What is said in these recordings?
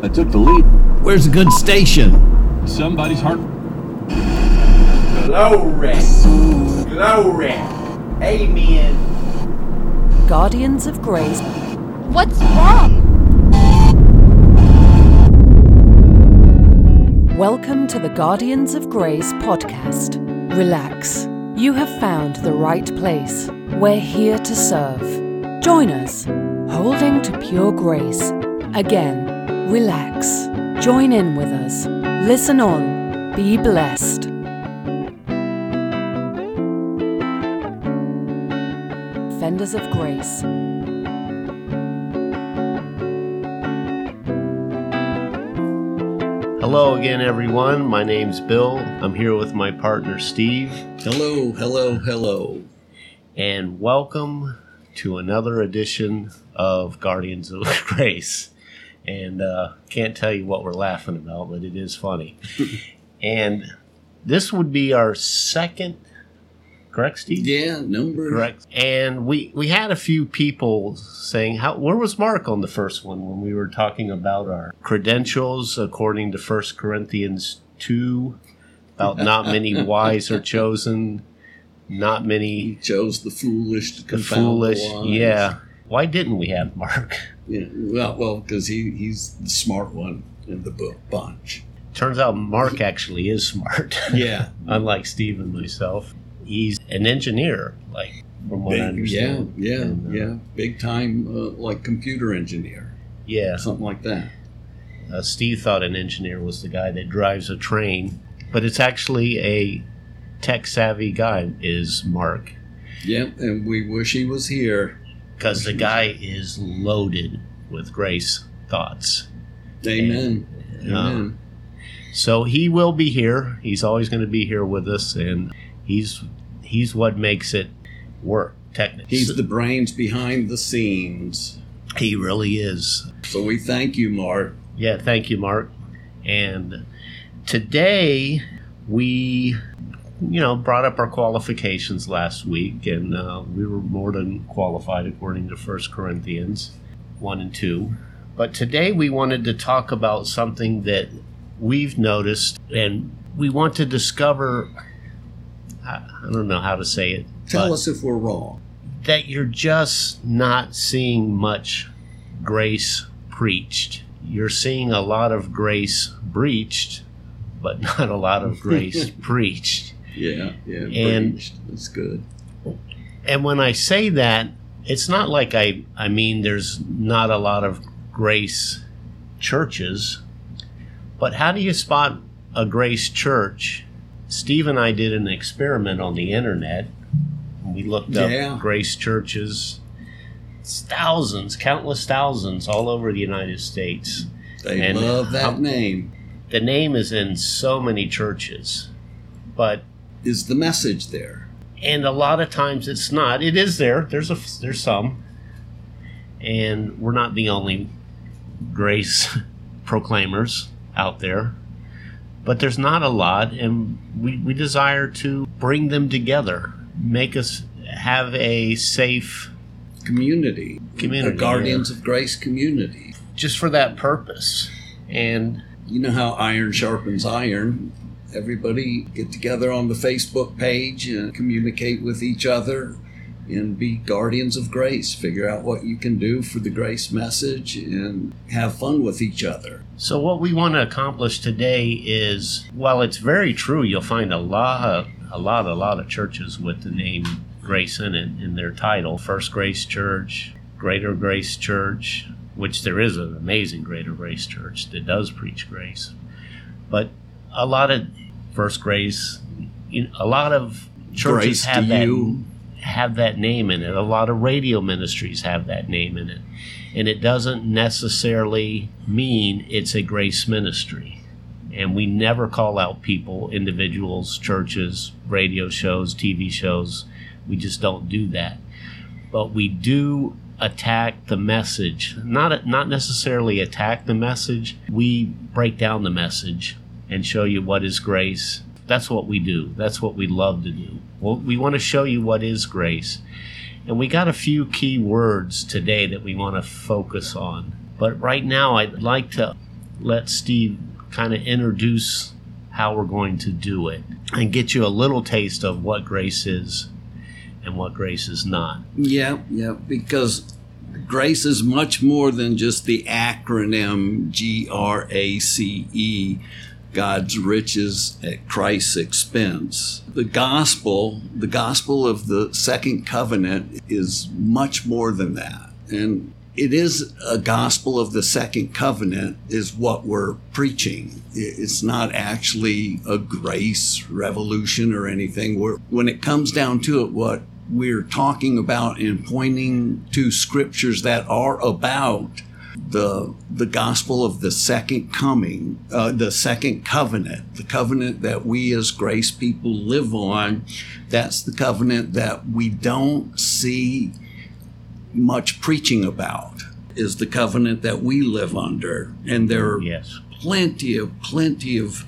I took the lead. Where's a good station? Somebody's heart. Glory. Glory. Amen. Guardians of Grace. What's wrong? Welcome to the Guardians of Grace podcast. Relax. You have found the right place. We're here to serve. Join us, holding to pure grace. Again, relax. Join in with us. Listen on. Be blessed. Fenders of Grace. Hello again, everyone. My name's Bill. I'm here with my partner Steve, Hello, hello, hello. and welcome to another edition of Guardians of Grace. And uh, can't tell you what we're laughing about, but it is funny. and this would be our second, correct, Steve? Yeah, number. Correct. And we we had a few people saying, "How where was Mark on the first one when we were talking about our credentials according to First Corinthians two, about not many wise are chosen, not He many chose the foolish to the foolish." the. Yeah. Why didn't we have Mark? Yeah. Well, well, because he, he's the smart one in the book bunch. Turns out Mark actually is smart. Yeah. Unlike Steve and myself, he's an engineer. Like from what I Big, yeah, understand. yeah, And, uh, yeah. Big time, uh, like computer engineer, yeah. something like that. Uh, Steve thought an engineer was the guy that drives a train, but it's actually a tech savvy guy. Is Mark Yep, and we wish he was here. because the guy is loaded with grace thoughts. Amen. And, uh, Amen. So he will be here. He's always going to be here with us, and he's he's what makes it work. Technically, He's the brains behind the scenes. he really is. So we thank you, Mark. Yeah, thank you, Mark. And today we, you know, brought up our qualifications last week, and uh, we were more than qualified according to First Corinthians one and two. But today we wanted to talk about something that we've noticed, and we want to discover. I I don't know how to say it. Tell us if we're wrong. that you're just not seeing much grace preached. You're seeing a lot of grace breached, but not a lot of grace preached. Yeah, yeah. And- preached. That's good. And when I say that, it's not like I, I mean there's not a lot of grace churches, but how do you spot a grace church? Steve and I did an experiment on the internet. We looked up Yeah. grace churches. It's thousands, countless thousands all over the United States. They And love that name. The name is in so many churches, but Is the message there? and a lot of times it's not. It is there. There's a there's some, and we're not the only grace proclaimers out there, but there's not a lot, and we we desire to bring them together, make us have a safe Community. Community, A Guardians of Grace community. just for that purpose, and You know how iron sharpens iron. Everybody get together on the Facebook page and communicate with each other and be guardians of grace. Figure out what you can do for the grace message and have fun with each other. So what we want to accomplish today is, while it's very true, you'll find a lot, a lot, a lot of churches with the name Grace in it in their title. First Grace Church, Greater Grace Church, which there is an amazing Greater Grace Church that does preach grace. But a lot of First Grace, a lot of churches Grace have that you. Have that name in it. A lot of radio ministries have that name in it. And it doesn't necessarily mean it's a grace ministry. And we never call out people, individuals, churches, radio shows, TV shows. We just don't do that. But we do attack the message. Not not necessarily attack the message. We break down the message and show you what is grace that's what we do. That's what we love to do. Well, we want to show you what is grace. And we got a few key words today that we want to focus on. But right now, I'd like to let Steve kind of introduce how we're going to do it and get you a little taste of what grace is and what grace is not. Yeah, yeah, because grace is much more than just the acronym G R A C E. God's riches at Christ's expense. The gospel, the gospel of the second covenant is much more than that. And it is a gospel of the second covenant is what we're preaching. It's not actually a grace revolution or anything. We're, when it comes down to it, what we're talking about and pointing to scriptures that are about the the gospel of the second coming, uh, the second covenant, the covenant that we as grace people live on. That's the covenant that we don't see much preaching about. Is the covenant that we live under, and there are Yes. plenty of plenty of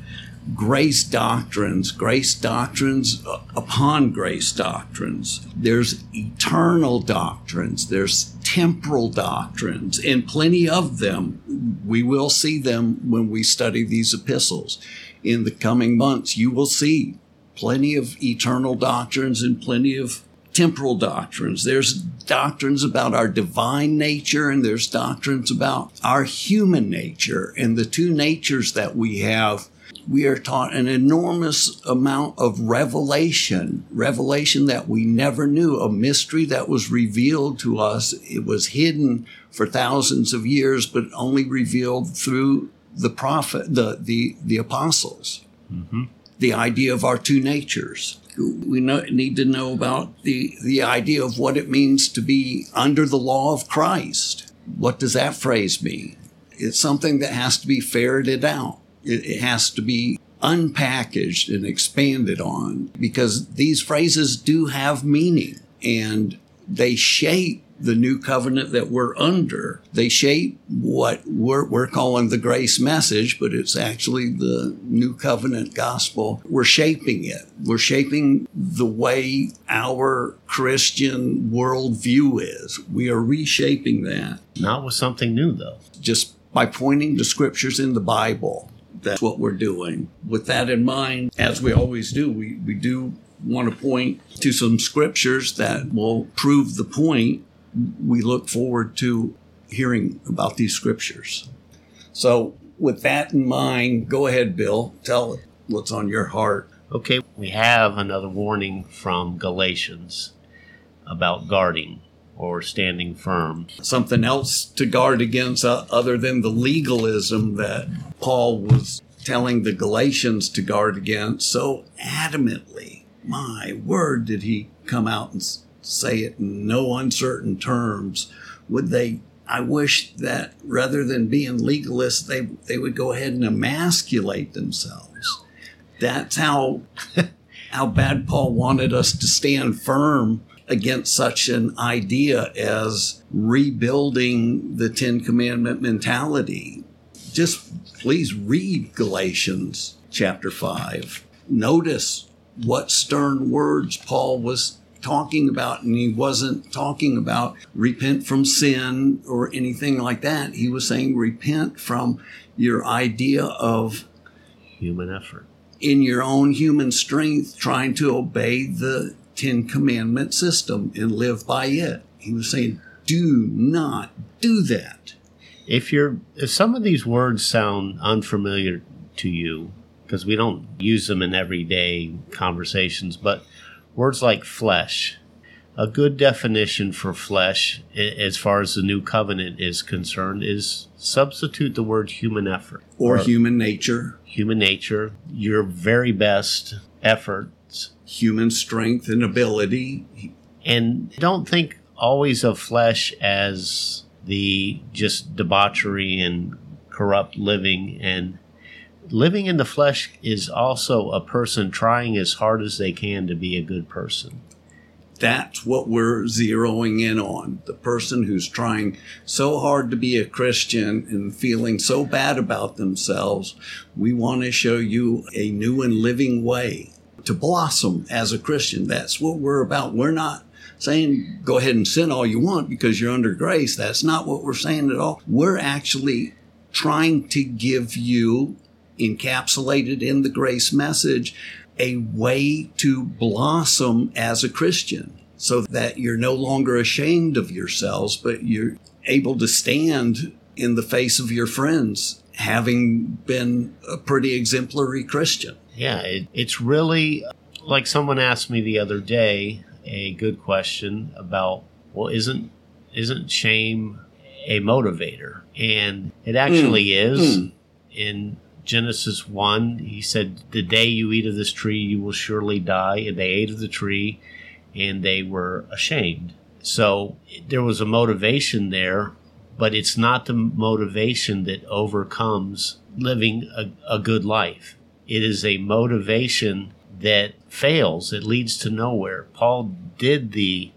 grace doctrines, grace doctrines uh, upon grace doctrines. There's eternal doctrines, there's temporal doctrines, and plenty of them. We will see them when we study these epistles. In the coming months, you will see plenty of eternal doctrines and plenty of temporal doctrines. There's doctrines about our divine nature and there's doctrines about our human nature and the two natures that we have. We are taught an enormous amount of revelation, revelation that we never knew, a mystery that was revealed to us. It was hidden for thousands of years, but only revealed through the prophet, the, the, the apostles mm-hmm. the idea of our two natures. We know, need to know about the, the idea of what it means to be under the law of Christ. What does that phrase mean? It's something that has to be ferreted out. It, it has to be unpackaged and expanded on because these phrases do have meaning and they shape the new covenant that we're under. They shape what we're, we're calling the grace message, but it's actually the new covenant gospel. We're shaping it. We're shaping the way our Christian worldview is. We are reshaping that Not with something new, though. just by pointing to scriptures in the Bible. That's what we're doing. With that in mind, as we always do, we, we do want to point to some scriptures that will prove the point. We look forward to hearing about these scriptures. So, with that in mind, go ahead, Bill. Tell what's on your heart. Okay, we have another warning from Galatians about guarding or standing firm. Something else to guard against uh, other than the legalism that Paul was telling the Galatians to guard against so adamantly. My word, did he come out and say it in no uncertain terms? Would they? I wish that rather than being legalists, they, they would go ahead and emasculate themselves. That's how how bad Paul wanted us to stand firm against such an idea as rebuilding the Ten Commandment mentality. Just please read Galatians chapter 5. Notice what stern words Paul was talking about, and he wasn't talking about repent from sin or anything like that. He was saying repent from your idea of Human effort. in your own human strength trying to obey the Ten Commandment system and live by it. He was saying, do not do that. If you're, if some of these words sound unfamiliar to you, because we don't use them in everyday conversations, but words like flesh, a good definition for flesh, as far as the new covenant is concerned, is substitute the word human effort Or human nature, human nature, your very best efforts, human strength and ability. and don't think always of flesh as the just debauchery and corrupt living and living in the flesh is also a person trying as hard as they can to be a good person that's what we're zeroing in on. The person who's trying so hard to be a Christian and feeling so bad about themselves, we want to show you a new and living way to blossom as a Christian. That's what we're about. We're not saying go ahead and sin all you want because you're under grace. That's not what we're saying at all. We're actually trying to give you encapsulated in the grace message a way to blossom as a Christian so that you're no longer ashamed of yourselves, but you're able to stand in the face of your friends having been a pretty exemplary Christian. Yeah, it, it's really like someone asked me the other day a good question about well isn't isn't shame a motivator? And it actually Mm, is. Mm. in Genesis 1 he said the day you eat of this tree you will surely die. And they ate of the tree and they were ashamed. So there was a motivation there but it's not the motivation that overcomes living a, a good life it is a motivation that fails. It leads to nowhere. Paul did the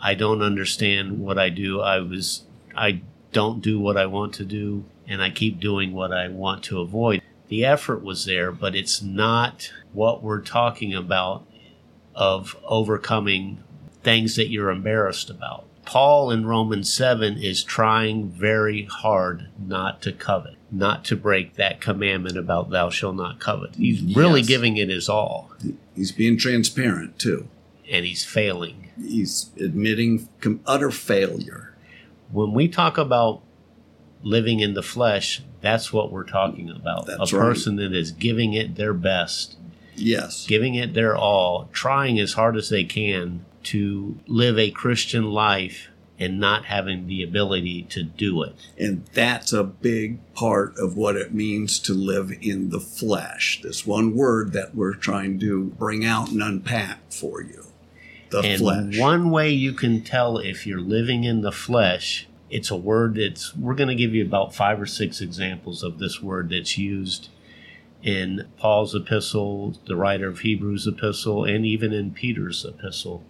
i don't understand what i do. I was i don't do what i want to do and i keep doing what i want to avoid. The effort was there but it's not what we're talking about of overcoming things that you're embarrassed about. Paul in romans 7 is trying very hard not to covet not to break that commandment about thou shalt not covet he's really Yes. giving it his all He's being transparent too. and he's failing. He's admitting utter failure. When we talk about living in the flesh, that's what we're talking about. That's a right. person that is giving it their best, Yes. giving it their all, trying as hard as they can to live a Christian life and not having the ability to do it. And that's a big part of what it means to live in the flesh. This one word that we're trying to bring out and unpack for you. The and flesh. one way you can tell if you're living in the flesh, it's a word that's, we're going to give you about five or six examples of this word that's used in Paul's epistle, the writer of Hebrews' epistle, and even in Peter's epistle.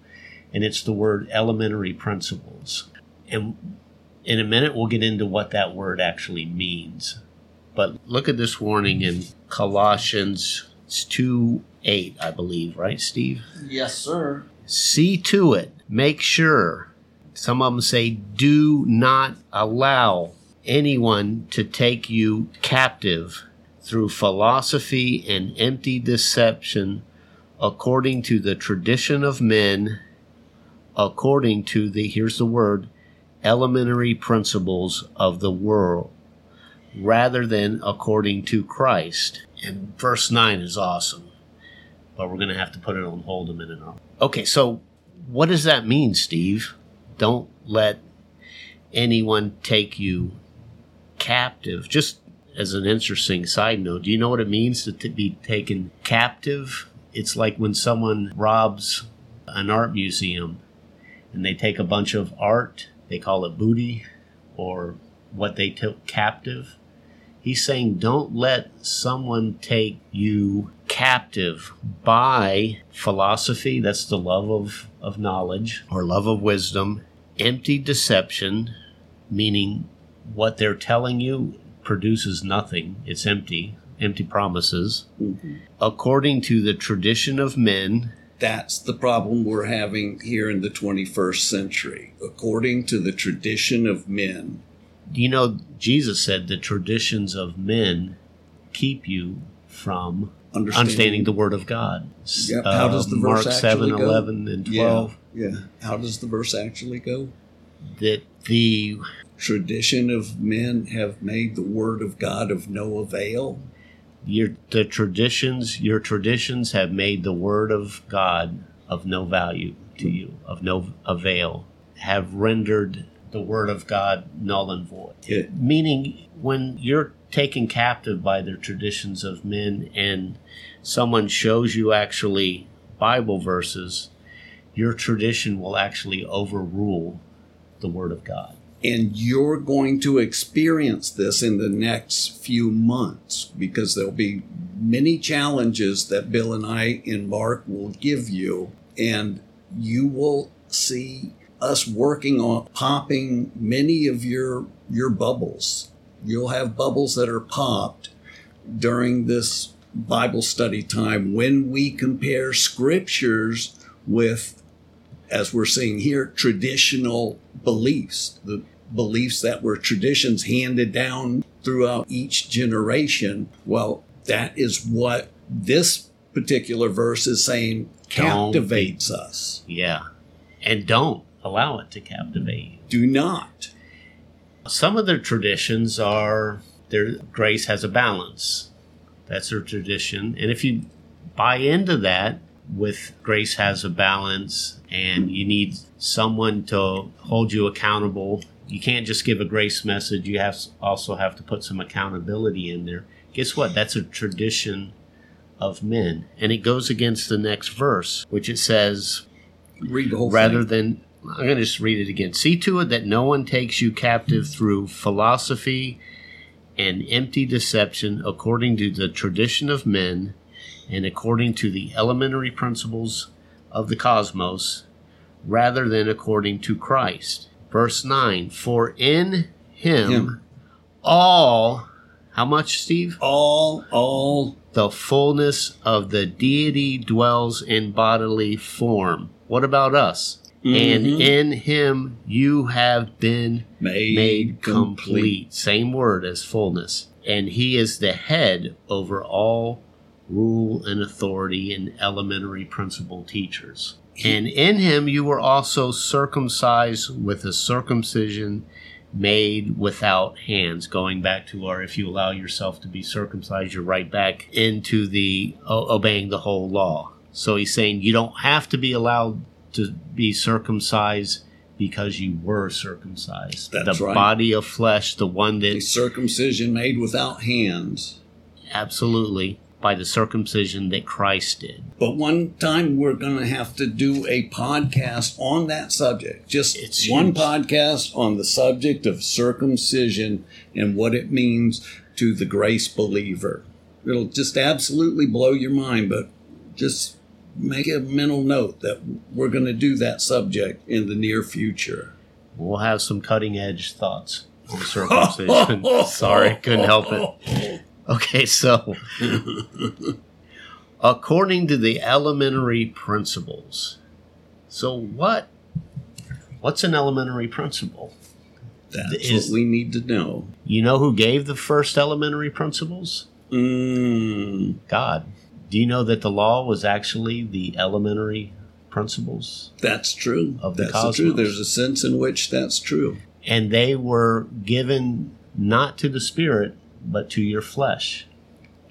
And it's the word elementary principles. And in a minute, we'll get into what that word actually means. But look at this warning in Colossians 2 8, I believe, right, Steve? yes, sir. see to it, make sure. Some of them say, do not allow anyone to take you captive through philosophy and empty deception according to the tradition of men, according to the, here's the word, elementary principles of the world, rather than according to Christ. And verse 9 is awesome but we're going to have to put it on hold a minute. Okay, so what does that mean, Steve? Don't let anyone take you captive. Just as an interesting side note, do you know what it means to t- be taken captive? It's like when someone robs an art museum and they take a bunch of art, they call it booty or what they took captive. He's saying, don't let someone take you captive by philosophy, that's the love of, of knowledge or love of wisdom, empty deception, meaning what they're telling you produces nothing, it's empty, empty promises, mm-hmm. according to the tradition of men. That's the problem we're having here in the 21st century. According to the tradition of men, Do You know, Jesus said the traditions of men keep you from Understanding- understanding, the Word of God. Yep. How does the um, Mark verse 7, actually go? 11, and 12. Yeah. Yeah. How does the verse actually go? That the Tradition of men have made the word of God of no avail. Your the traditions your traditions have made the word of God of no value to you, of no avail, have rendered the word of God null and void. Yeah. Meaning, when you're taken captive by the traditions of men and someone shows you actually Bible verses, your tradition will actually overrule the word of God. And you're going to experience this in the next few months because there'll be many challenges that Bill and I and Mark will give you. And you will see us working on popping many of your your bubbles. You'll have bubbles that are popped during this Bible study time when we compare scriptures with, as we're seeing here, traditional beliefs, the beliefs that were traditions handed down throughout each generation. Well, that is what this particular verse is saying Don't captivates us. Yeah. And don't allow it to captivate you. Do not. Some of their traditions are their grace has a balance. That's their tradition. And if you buy into that with grace has a balance and you need someone to hold you accountable, you can't just give a grace message. You have also have to put some accountability in there. Guess what? That's a tradition of men. And it goes against the next verse, which it says, Read the whole rather thing. than I'm going to just read it again. See to it that no one takes you captive through philosophy and empty deception according to the tradition of men and according to the elementary principles of the cosmos rather than according to Christ. Verse 9 For in him, Him. all how much Steve? all, all, the fullness of the deity dwells in bodily form. What about us? And Mhm. in him you have been made, made complete. Same word as fullness. And he is the head over all rule and authority and elementary principle teachers. And in him you were also circumcised with a circumcision made without hands. Going back to our, if you allow yourself to be circumcised, you're right back into the o- obeying the whole law. So he's saying you don't have to be allowed to be circumcised because you were circumcised. That's the right. body of flesh, the one that circumcision made without hands. absolutely by the circumcision that Christ did. But one time we're going to have to do a podcast on that subject. Just It's one huge. podcast on the subject of circumcision and what it means to the grace believer. It'll just absolutely blow your mind, but just make a mental note that we're going to do that subject in the near future. We'll have some cutting edge thoughts on circumcision. Sorry, couldn't help it. Okay, so according to the elementary principles. So what what's an elementary principle? That's Is- what we need to know. You know who gave the first elementary principles? Mm, God. Do you know that the law was actually the elementary principles? that's true. Of the that's cosmos. true. There's a sense in which that's true. And they were given not to the spirit, but to your flesh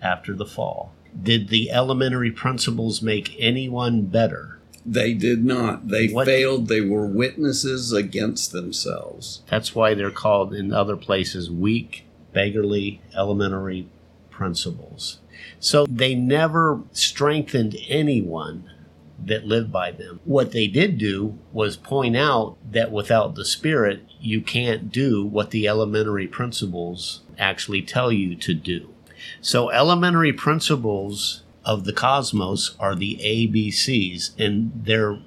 after the fall. Did the elementary principles make anyone better? They did not. They What- failed. They were witnesses against themselves. That's why they're called in other places weak, beggarly, elementary principles. So they never strengthened anyone that lived by them. What they did do was point out that without the Spirit, you can't do what the elementary principles actually tell you to do. So, elementary principles of the cosmos are the ABCs, and they're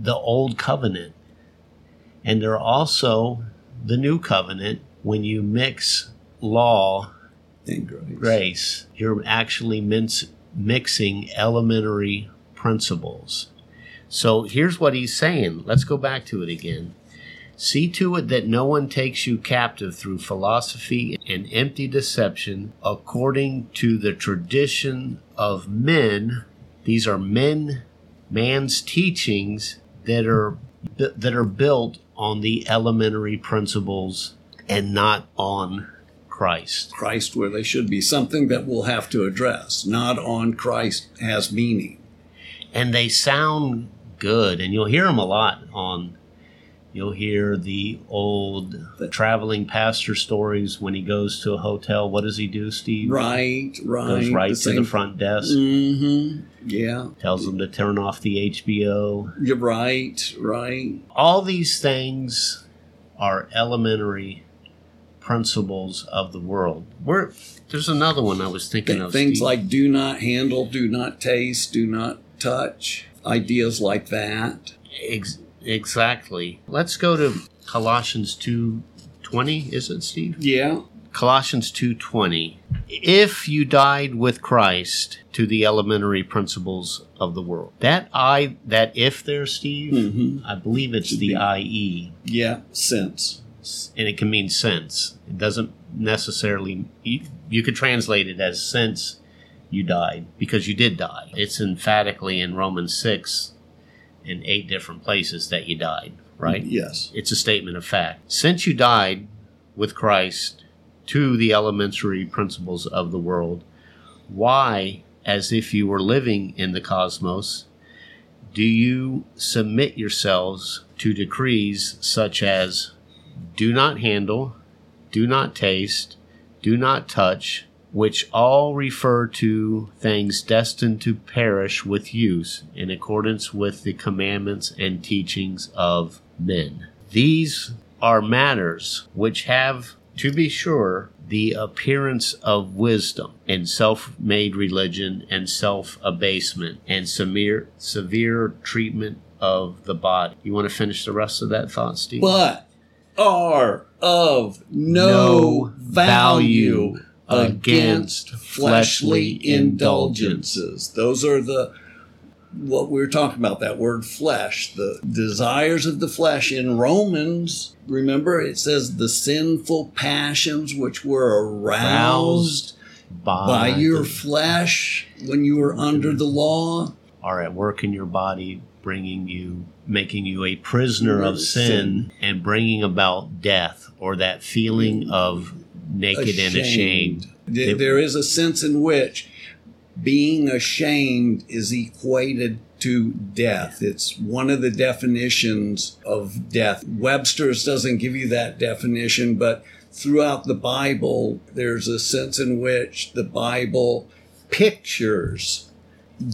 the old covenant. And they're also the new covenant when you mix law And grace. grace, you're actually mince, mixing elementary principles. So here's what he's saying. Let's go back to it again. See to it that no one takes you captive through philosophy and empty deception according to the tradition of men. These are men, man's teachings that are that are built on the elementary principles and not on Christ. Christ where they should be. Something that we'll have to address. Not on Christ has meaning. and they sound good and you'll hear them a lot on you'll hear the old traveling pastor stories when he goes to a hotel what does he do steve Right, right. goes right to the front desk Mm-hmm. Yeah. tells them to turn off the hbo You're right, right. all these things are elementary principles of the world Where there's another one i was thinking Th- of things Steve. like do not handle, do not taste, do not touch. Ideas like that. Ex- exactly. Let's go to Colossians 2:20, is it, Steve? Yeah. Colossians 2:20 If you died with Christ to the elementary principles of the world. That I that if there Steve, Mm-hmm. I believe it's the IE Yeah. Sense. and it can mean sense. It doesn't necessarily you, you could translate it as since you died because you did die. It's emphatically in Romans 6 in eight different places that you died, right? Yes. It's a statement of fact. Since you died with Christ to the elementary principles of the world, why, as if you were living in the cosmos, do you submit yourselves to decrees such as do not handle, do not taste, do not touch, which all refer to things destined to perish with use in accordance with the commandments and teachings of men. These are matters which have, to be sure, the appearance of wisdom and self made religion and self abasement and severe, severe treatment of the body. You want to finish the rest of that thought, Steve? But are of no, No value value against fleshly indulgences. Those are the what we were talking about that word flesh the desires of the flesh in romans remember it says the sinful passions which were aroused by your the- flesh when you were under the law are at work in your body, bringing you, making you a prisoner of sin, and bringing about death or that feeling of naked and ashamed. Th- It- there is a sense in which being ashamed is equated to death. It's one of the definitions of death. Webster's doesn't give you that definition, but throughout the Bible, there's a sense in which the Bible pictures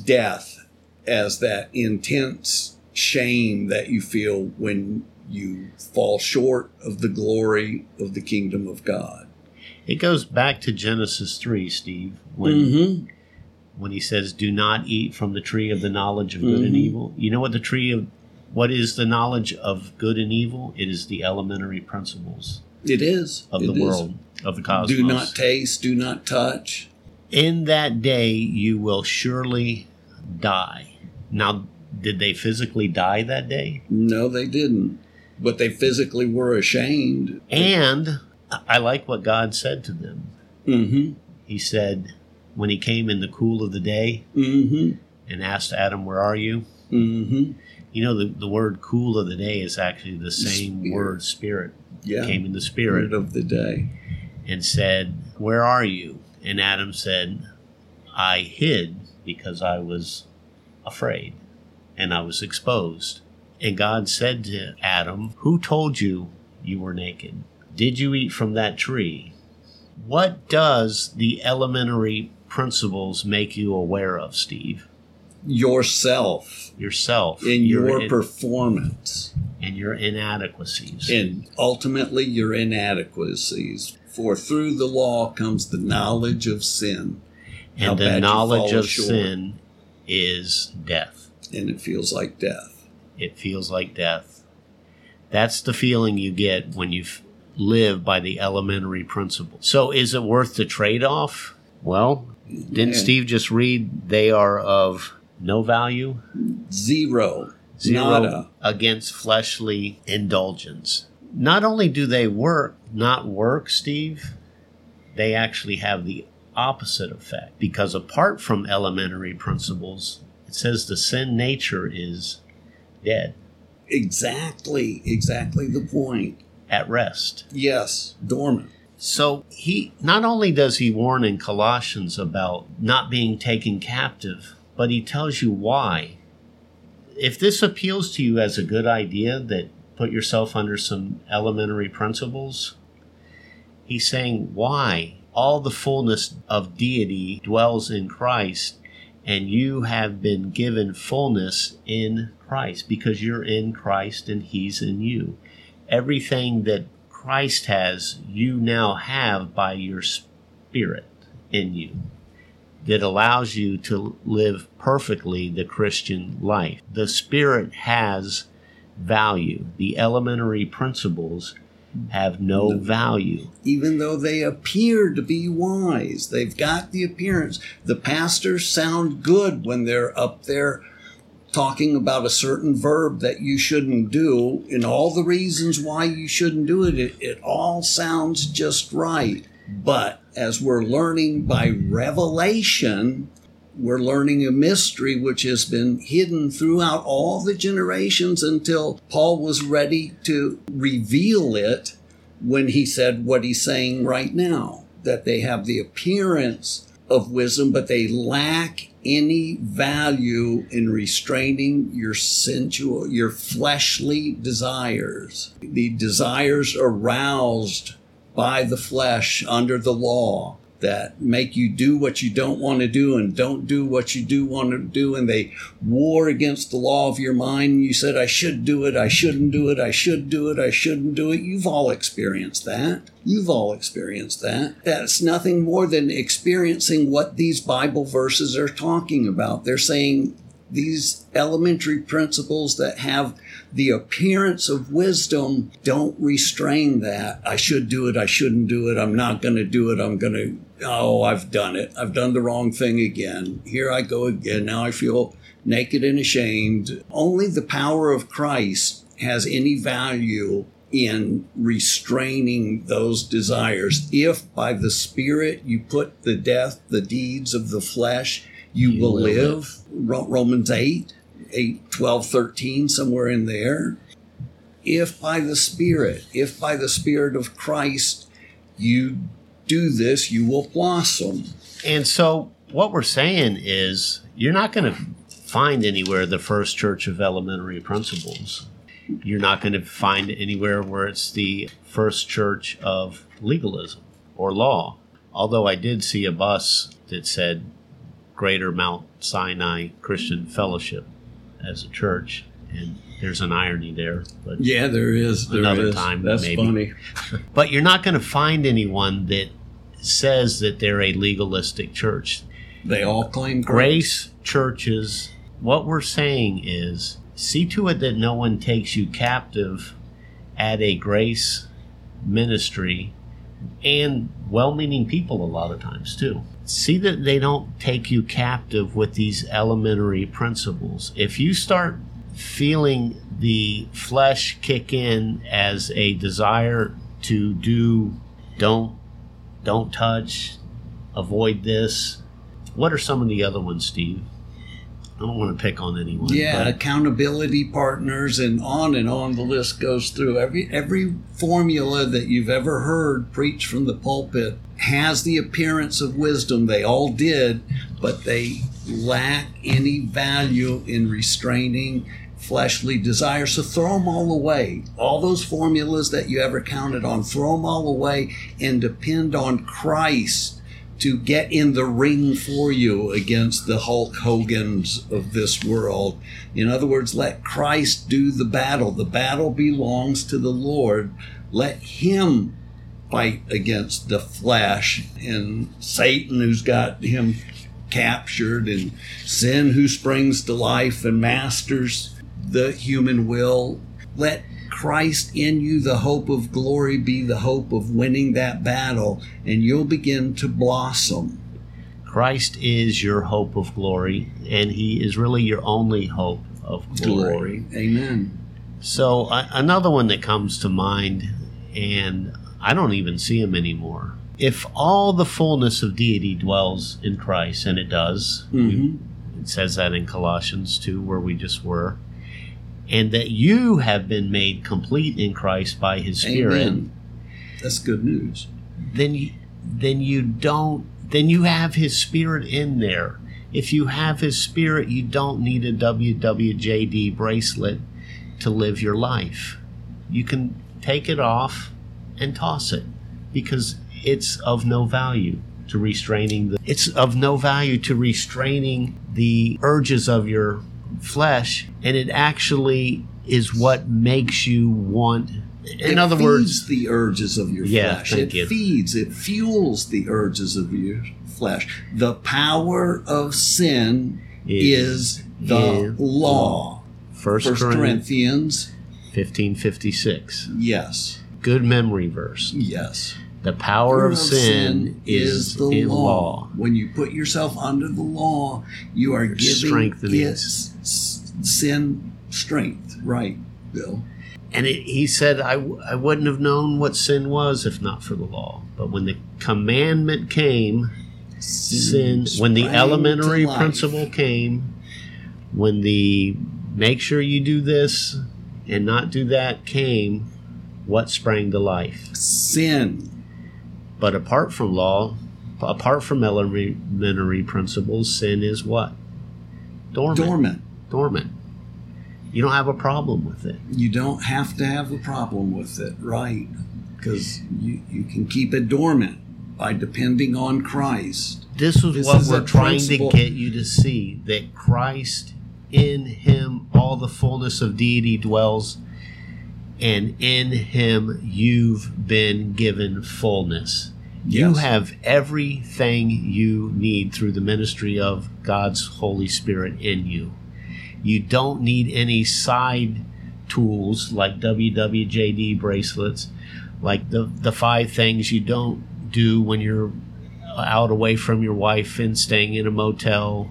death as that intense shame that you feel when you fall short of the glory of the kingdom of God. It goes back to Genesis 3, Steve, when, Mm-hmm. when he says, Do not eat from the tree of the knowledge of good and Mhm. evil. You know what the tree of, what is the knowledge of good and evil? It is the elementary principles It is of It the is. world, of the cosmos. Do not taste. Do not touch. in that day you will surely die. Now, did they physically die that day? No, they didn't. But they physically were ashamed. And I like what God said to them. Mm-hmm. He said, when he came in the cool of the day Mm-hmm. and asked Adam, Where are you? Mm-hmm. You know, the, the word cool of the day is actually the same Spirit. word, spirit. Yeah. Came in the Spirit spirit of the day. and said, Where are you? And Adam said, I hid because I was afraid and I was exposed. And God said to Adam, Who told you you were naked? Did you eat from that tree? What does the elementary principles make you aware of, Steve? Yourself Yourself in your in- performance. and your inadequacies. and ultimately your inadequacies. For through the law comes the knowledge of sin. and bad the knowledge of short. sin is death. And it feels like death. It feels like death. That's the feeling you get when you f- live by the elementary principle. So, is it worth the trade off? Well, didn't Yeah. Steve just read they are of no value? Zero. Zero Nada. against fleshly indulgence. Not only do they work, not work, Steve, they actually have the opposite effect. Because apart from elementary principles, it says the sin nature is dead, Exactly. Exactly the point. At rest. Yes. Dormant. So he not only does he warn in Colossians about not being taken captive, but he tells you why. If this appeals to you as a good idea that put yourself under some elementary principles, he's saying why all the fullness of deity dwells in Christ and you have been given fullness in Christ because you're in Christ and he's in you. Everything that Christ has, you now have by your spirit in you that allows you to live perfectly the Christian life. The Spirit has value. The elementary principles have no value. even though they appear to be wise. They've got the appearance. The pastors sound good when they're up there talking about a certain verb that you shouldn't do and all the reasons why you shouldn't do it. It, it all sounds just right. But as we're learning by revelation, we're learning a mystery which has been hidden throughout all the generations until Paul was ready to reveal it when he said what he's saying right now that they have the appearance of wisdom, but they lack any value in restraining your sensual, your fleshly desires. The desires aroused by the flesh under the law that make you do what you don't want to do and don't do what you do want to do and they war against the law of your mind you said i should do it i shouldn't do it i should do it i shouldn't do it you've all experienced that you've all experienced that that's nothing more than experiencing what these bible verses are talking about they're saying these elementary principles that have the appearance of wisdom don't restrain that. I should do it. I shouldn't do it. I'm not going to do it. I'm going to, oh, I've done it. I've done the wrong thing again. Here I go again. Now I feel naked and ashamed. Only the power of Christ has any value in restraining those desires. If by the Spirit you put the death, the deeds of the flesh, you, You will will live. Ro- Romans 8, 8, 12, 13, somewhere in there. If by the Spirit, if by the Spirit of Christ you do this, you will blossom. And so, what we're saying is, you're not going to find anywhere the first church of elementary principles. You're not going to find anywhere where it's the first church of legalism or law. Although I did see a bus that said Greater Mount Sinai Christian Fellowship as a church, and there's an irony there. But Yeah, there is. There Another is. time, That's maybe. funny. but you're not going to find anyone that says that they're a legalistic church. They all claim grace. Grace churches, what we're saying is see to it that no one takes you captive at a grace ministry and well meaning people a lot of times too. See that they don't take you captive with these elementary principles. If you start feeling the flesh kick in as a desire to do don't don't touch avoid this what are some of the other ones steve i don't want to pick on anyone Yeah, but accountability partners and on and on the list goes through. Every every formula that you've ever heard preached from the pulpit has the appearance of wisdom. They all did, but they lack any value in restraining fleshly desires. So throw them all away. All those formulas that you ever counted on, throw them all away and depend on Christ to get in the ring for you against the Hulk Hogan's of this world. In other words, let Christ do the battle. The battle belongs to the Lord. Let Him fight against the flesh and Satan, who's got him captured, and sin, who springs to life and masters the human will. Let Christ in you, the hope of glory, be the hope of winning that battle, and you'll begin to blossom. christ is your hope of glory and he is really your only hope of glory, Glory. Amen. so uh, another one that comes to mind and i don't even see him anymore if all the fullness of deity dwells in christ and it does Mhm. It says that in Colossians 2, where we just were. And that you have been made complete in Christ by his Spirit. Amen. That's good news. Then you, then you don't, then you have his Spirit in there. If you have his Spirit, you don't need a WWJD bracelet to live your life. You can take it off and toss it because it's of no value to restraining the it's of no value to restraining the urges of your flesh and it actually is what makes you want in it other feeds words the urges of your Yeah, flesh. It you. feeds, it fuels the urges of your flesh. The power of sin Is is, the law. first, First Corinthians Corinthians 1556. Yes. Good memory verse. Yes. The power of sin is the in law. law. When you put yourself under the law, you are giving it it. s- s- sin strength. Right, Bill. And it, he said, I, w- I wouldn't have known what sin was if not for the law. But when the commandment came, sin, when the elementary principle came, when the make sure you do this and not do that came, what sprang to life? sin. But apart from law, apart from elementary principles, sin is what? Dormant. Dormant. Dormant. You don't have a problem with it. You don't have to have a problem with it, right? Because you, you can keep it dormant by depending on Christ. This is This what is we're trying principle. to get you to see that Christ in him all the fullness of deity dwells and in him you've been given fullness. You have everything you need through the ministry of God's Holy Spirit in you. You don't need any side tools like WWJD bracelets, like the the five things you don't do when you're out away from your wife and staying in a motel.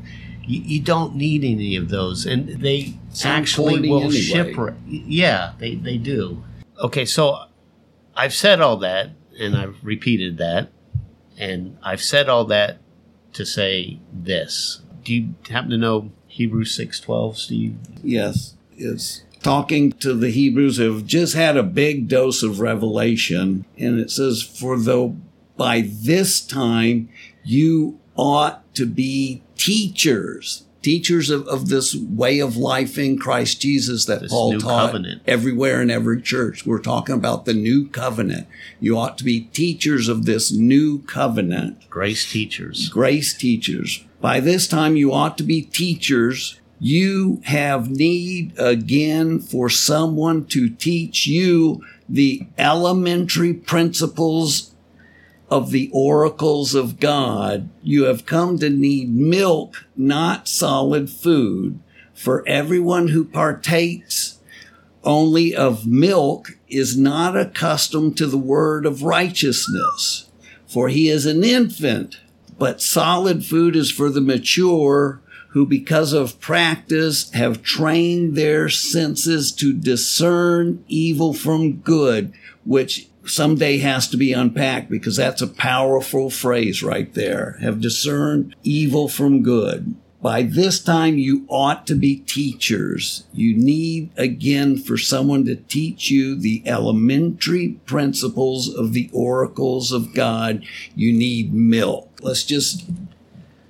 You, you don't need any of those, and they Sound actually will anyway. shipwreck. Yeah, they they do. Okay, so I've said all that, and I've repeated that, and I've said all that to say this. Do you happen to know Hebrews six twelve, Steve? Yes, it's talking to the Hebrews who have just had a big dose of revelation. And it says, For though by this time you ought to be teachers, teachers of, of this way of life in Christ Jesus that This Paul taught covenant. everywhere in every church. We're talking about the new covenant. You ought to be teachers of this new covenant Grace teachers. grace teachers. By this time, you ought to be teachers. You have need again for someone to teach you the elementary principles of the oracles of God. You have come to need milk, not solid food. For everyone who partakes only of milk is not accustomed to the word of righteousness, for he is an infant. But solid food is for the mature who, because of practice, have trained their senses to discern evil from good, which someday has to be unpacked because that's a powerful phrase right there. Have discerned evil from good. By this time, you ought to be teachers. You need again for someone to teach you the elementary principles of the oracles of God. You need milk. Let's just,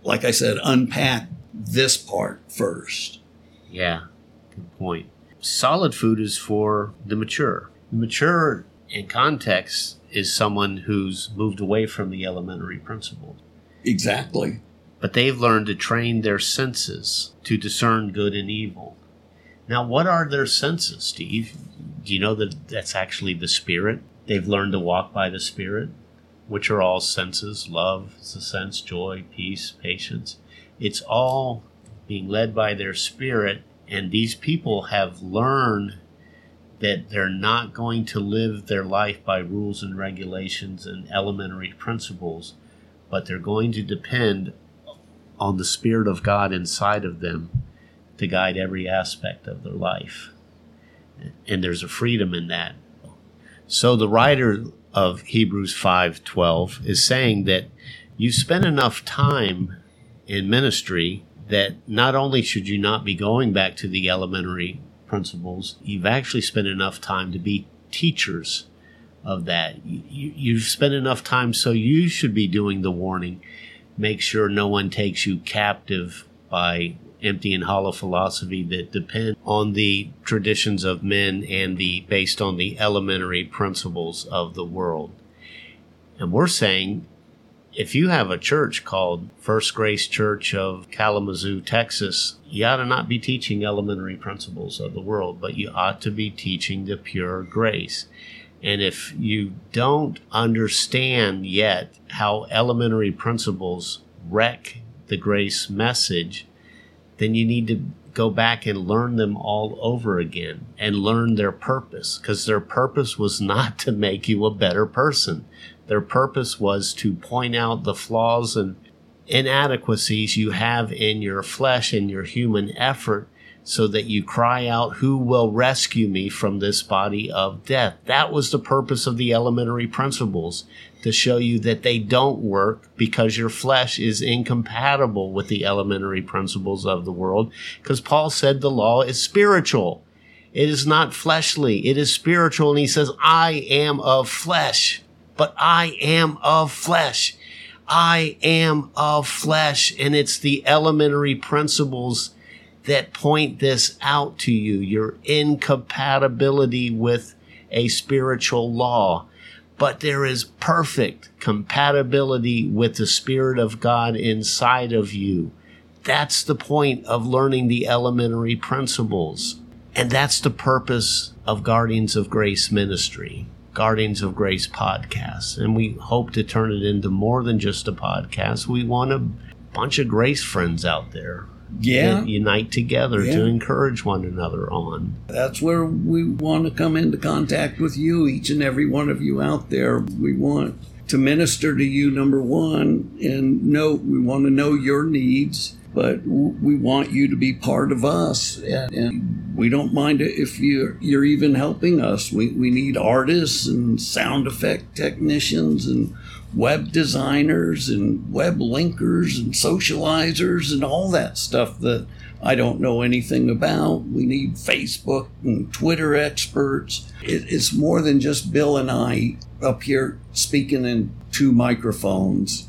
like I said, unpack this part first. Yeah, good point. Solid food is for the mature. The mature in context is someone who's moved away from the elementary principles. Exactly. but they've learned to train their senses to discern good and evil. Now, what are their senses, Steve? Do you know that that's actually the Spirit? They've learned to walk by the Spirit, which are all senses. Love is a sense, joy, peace, patience. It's all being led by their Spirit, and these people have learned that they're not going to live their life by rules and regulations and elementary principles, but they're going to depend on the Spirit of God inside of them to guide every aspect of their life. And there's a freedom in that. So the writer of Hebrews 5:12 is saying that you spend enough time in ministry that not only should you not be going back to the elementary principles, you've actually spent enough time to be teachers of that. You, you've spent enough time, so you should be doing the warning. Make sure no one takes you captive by empty and hollow philosophy that depend on the traditions of men and the based on the elementary principles of the world. And we're saying if you have a church called First Grace Church of Kalamazoo, Texas, you ought to not be teaching elementary principles of the world, but you ought to be teaching the pure grace. And if you don't understand yet how elementary principles wreck the grace message, then you need to go back and learn them all over again and learn their purpose because their purpose was not to make you a better person. Their purpose was to point out the flaws and inadequacies you have in your flesh and your human effort so that you cry out, Who will rescue me from this body of death? That was the purpose of the elementary principles to show you that they don't work because your flesh is incompatible with the elementary principles of the world. Because Paul said the law is spiritual. It is not fleshly. It is spiritual. And he says, I am of flesh, but I am of flesh. I am of flesh. And it's the elementary principles that point this out to you your incompatibility with a spiritual law. But there is perfect compatibility with the Spirit of God inside of you. That's the point of learning the elementary principles. And that's the purpose of Guardians of Grace ministry, Guardians of Grace podcast. And we hope to turn it into more than just a podcast. We want a bunch of grace friends out there Yeah. unite together Yeah. to encourage one another on. That's where we want to come into contact with you, each and every one of you out there. We want to minister to you, number one, and know we want to know your needs, but we want you to be part of us. And, and we don't mind it if you're, you're even helping us. We, we need artists and sound effect technicians and web designers and web linkers and socializers and all that stuff that I don't know anything about. We need Facebook and Twitter experts. It, it's more than just Bill and I up here speaking in two microphones.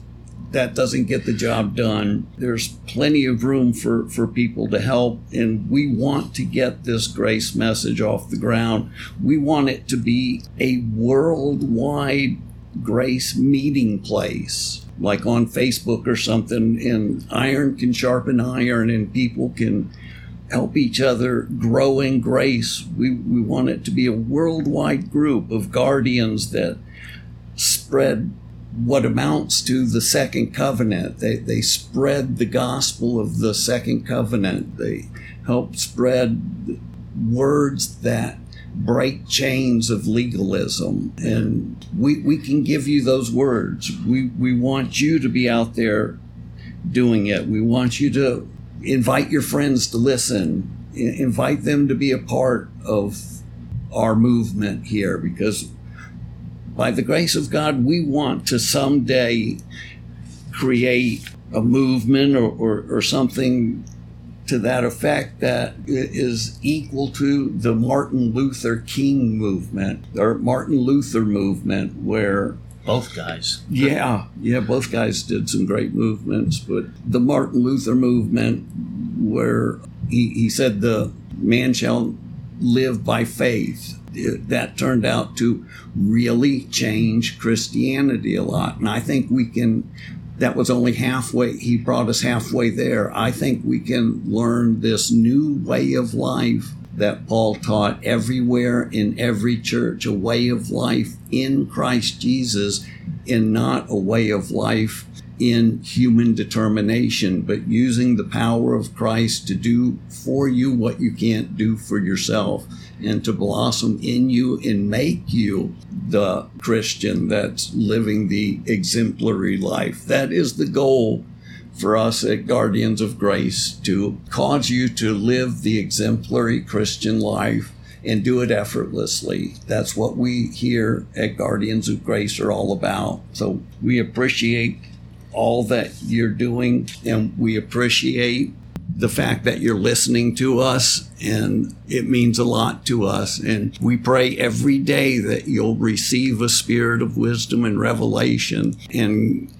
That doesn't get the job done. There's plenty of room for, for people to help, and we want to get this grace message off the ground. We want it to be a worldwide grace meeting place like on facebook or something and iron can sharpen iron and people can help each other grow in grace we, we want it to be a worldwide group of guardians that spread what amounts to the second covenant. They, they spread the gospel of the second covenant. They help spread words that break chains of legalism. And we, we can give you those words. We, we want you to be out there doing it. We want you to invite your friends to listen. Invite them to be a part of our movement here because by the grace of god we want to someday create a movement or, or, or something to that effect that is equal to the Martin Luther King movement or Martin Luther movement, where, Both guys. yeah, yeah, both guys did some great movements, but the Martin Luther movement, where he, he said the man shall live by faith. That turned out to really change Christianity a lot. And I think we can that was only halfway he brought us halfway there i think we can learn this new way of life that paul taught everywhere in every church a way of life in christ jesus and not a way of life in human determination but using the power of christ to do for you what you can't do for yourself and to blossom in you and make you the Christian that's living the exemplary life. That is the goal for us at Guardians of Grace to cause you to live the exemplary Christian life and do it effortlessly. That's what we here at Guardians of Grace are all about. So we appreciate all that you're doing and we appreciate the fact that you're listening to us and it means a lot to us. And we pray every day that you'll receive a spirit of wisdom and revelation and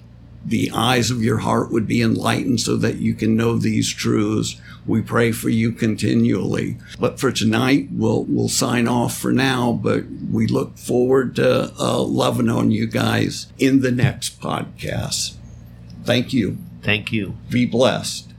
the eyes of your heart would be enlightened so that you can know these truths. We pray for you continually. But for tonight we'll we'll sign off for now but we look forward to uh, loving on you guys in the next podcast. Thank you. Thank you. be blessed